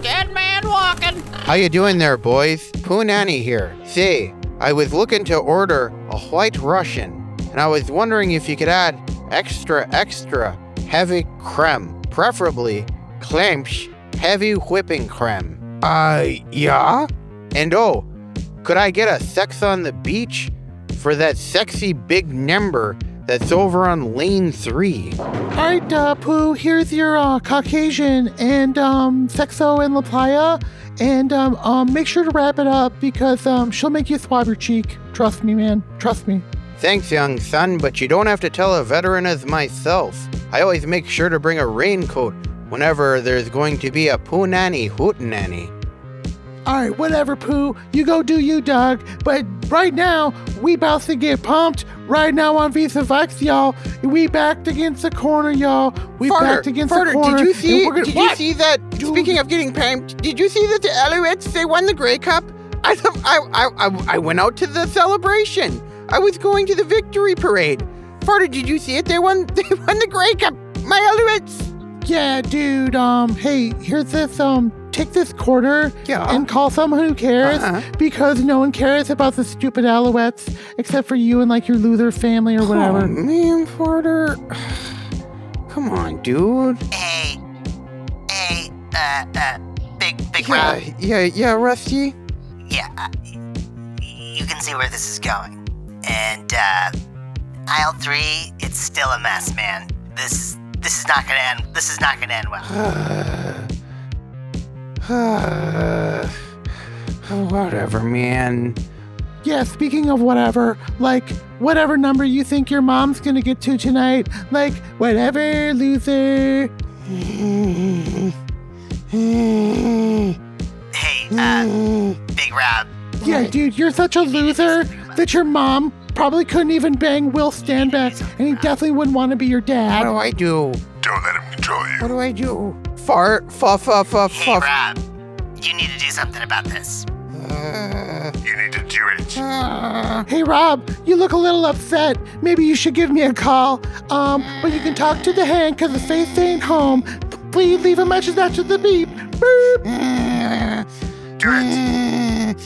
I: Dead man walking.
G: How you doing there, boys? Pooh Nanny here. Say, I was looking to order a white Russian, and I was wondering if you could add extra, extra heavy creme, preferably Klemsch heavy whipping creme.
C: Uh, yeah?
G: And oh, could I get a sex on the beach for that sexy big number that's over on lane three?
F: All right, uh, Pooh, here's your uh, Caucasian and um, Sexo and La Playa. And um, um, make sure to wrap it up because um, she'll make you swab your cheek. Trust me, man. Trust me.
G: Thanks, young son, but you don't have to tell a veteran as myself. I always make sure to bring a raincoat whenever there's going to be a Poonanny Hootenanny.
F: All right, whatever, Pooh. You go do you, Doug. But right now, we about to get pumped. Right now on Vis-à-Vikes, y'all. We backed against the corner, y'all. We
G: Farter,
F: backed against
G: Farter,
F: the corner.
G: Did you see?
F: gonna-
G: did
F: What?
G: you see that? Speaking of getting pumped, did you see that the Alouettes they won the Grey Cup? I, I, I, I, I went out to the celebration. I was going to the victory parade. Farter, did you see it? They won. They won the Grey Cup. My Alouettes.
F: Yeah, dude. Um, hey, here's this. Um, take this quarter
G: Yeah.
F: and call someone who cares
G: Uh-huh.
F: because no one cares about the stupid Alouettes except for you and like your loser family or whatever.
G: Oh, man, Farter. Come on, dude.
K: Uh, uh, big, big
G: Yeah,
K: Rob.
G: yeah, yeah, Rusty.
K: Yeah, uh, you can see where this is going. And, uh, aisle three, it's still a mess, man. This, this is not gonna end, this is not gonna end well.
G: Whatever, man.
F: Yeah, speaking of whatever, like whatever number you think your mom's gonna get to tonight, like whatever, loser.
K: Hey, uh, Big Rob.
F: Yeah, dude, you're such a loser that your mom probably couldn't even bang Will Stanback, and he definitely wouldn't want to be your dad.
G: What do I do?
U: Don't let him control you.
G: What do I do? Fart, fuff, fuff, fuff,
K: Hey,
G: fuff.
K: Rob, you need to do something about this.
U: You need to do it.
F: Hey Rob, you look a little upset. Maybe you should give me a call. Um, but you can talk to the hand because the face ain't home. Please leave a message after the beep. Boop.
U: Do it.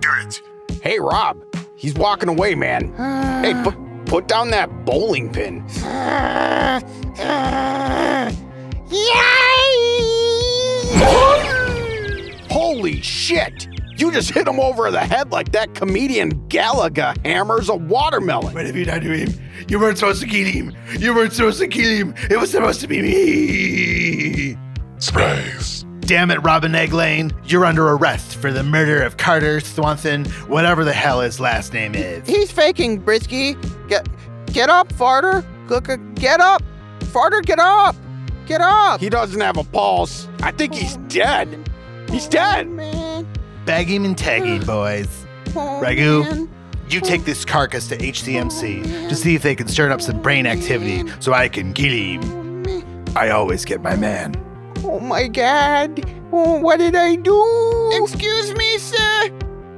U: Do it.
C: Hey, Rob. He's walking away, man. Hey, put, put down that bowling pin. Holy shit! You just hit him over the head like that comedian Gallagher hammers a watermelon.
E: What have you done to him? You weren't supposed to kill him. You weren't supposed to kill him. It was supposed to be me.
U: Surprise.
E: Damn it, Robin Egg Lane. You're under arrest for the murder of Carter Swanson, whatever the hell his last name is.
G: He's faking, Brisky. Get, get up, farter. Look, uh, get up, farter. Get up, get up.
C: He doesn't have a pulse. I think he's dead. He's dead.
E: Bag him and tag him, boys. Ragu, you take this carcass to HCMC to see if they can stir up some brain activity so I can kill him. I always get my man.
G: Oh my god. Oh, what did I do? Excuse me, sir.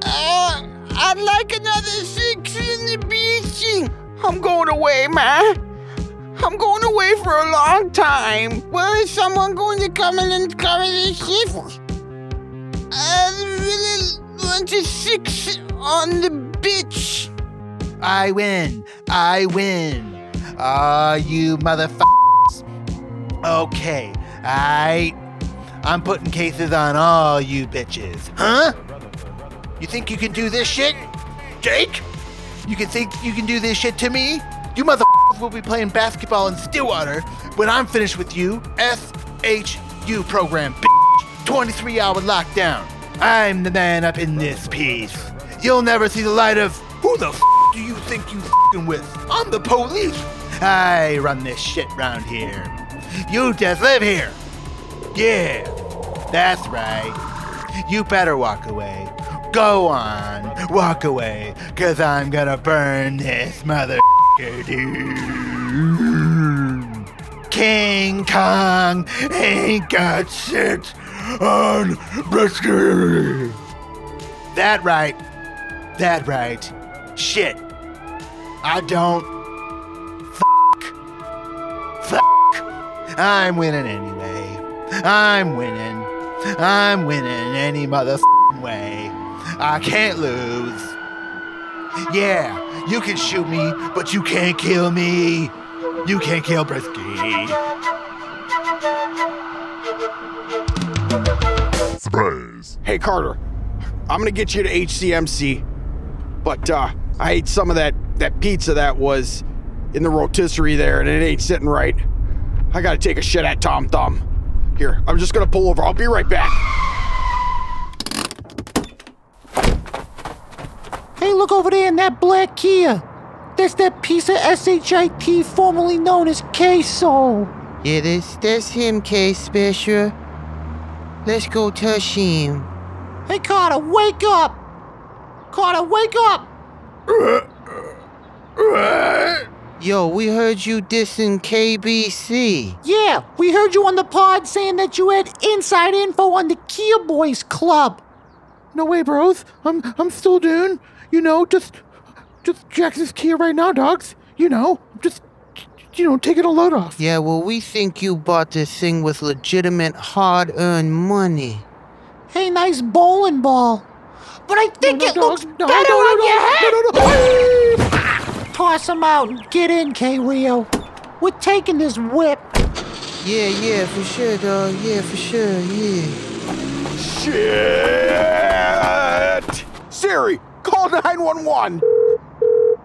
G: Uh, I'd like another six in the beach. I'm going away, man. I'm going away for a long time. Well, is someone going to come in and cover this shift? I really want a six on the bitch.
E: I win. I win. Ah, you motherfuckers. Okay, I. I'm putting cases on all you bitches. Huh? You think you can do this shit? Jake? You can think you can do this shit to me? You motherfuckers will be playing basketball in Stillwater when I'm finished with you. SHU program, bitch. 23 hour lockdown. I'm the man up in this piece. You'll never see the light of who the f do you think you fing with? I'm the police. I run this shit round here. You just live here. Yeah, that's right. You better walk away. Go on, walk away, cause I'm gonna burn this motherfucker, dude. King Kong ain't got shit on. That right. That right. Shit. I don't. Fuck. Fuck. I'm winning anyway. I'm winning. I'm winning any motherfucking way. I can't lose. Yeah, you can shoot me, but you can't kill me. You can't kill Brisky.
U: Surprise.
C: Hey, Carter. I'm gonna get you to HCMC, but uh, I ate some of that that pizza that was in the rotisserie there, and it ain't sitting right. I gotta take a shit at Tom Thumb. Here, I'm just gonna pull over. I'll be right back.
I: Hey, look over there in that black Kia. That's that piece of SHIT formerly known as K-Soul.
G: Yeah, that's, that's him, K Special. Let's go touch him.
I: Hey, Carter, wake up! Carter, wake up!
G: Yo, we heard you dissing KBC.
I: Yeah, we heard you on the pod saying that you had inside info on the Kia Boys Club.
F: No way, bros. I'm I'm still doing. You know, just just jack this Kia right now, dogs. You know, just you know, taking a load off.
G: Yeah, well, we think you bought this thing with legitimate hard earned money.
I: Hey, nice bowling ball. But I think
F: No, no,
I: it
F: dog,
I: looks
F: no,
I: better
F: no, no,
I: on
F: no,
I: your head.
F: no, no, no.
I: Toss him out and get in, K Rio. We're taking this whip.
G: Yeah, yeah, for sure, dog. Yeah, for sure, yeah.
C: Shit! Siri, call 911.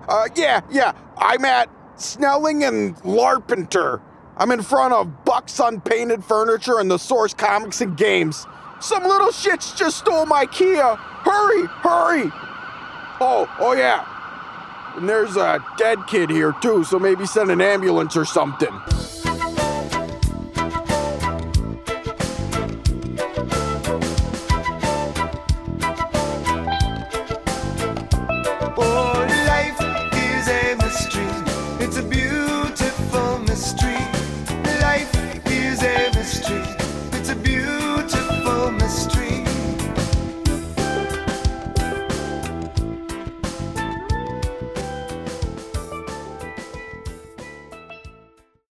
C: Uh, yeah, yeah. I'm at Snelling and Larpenteur. I'm in front of Bucks Unpainted Furniture and the Source Comics and Games. Some little shits just stole my Kia. Hurry, hurry! Oh, oh yeah. And there's a dead kid here too, so maybe send an ambulance or something.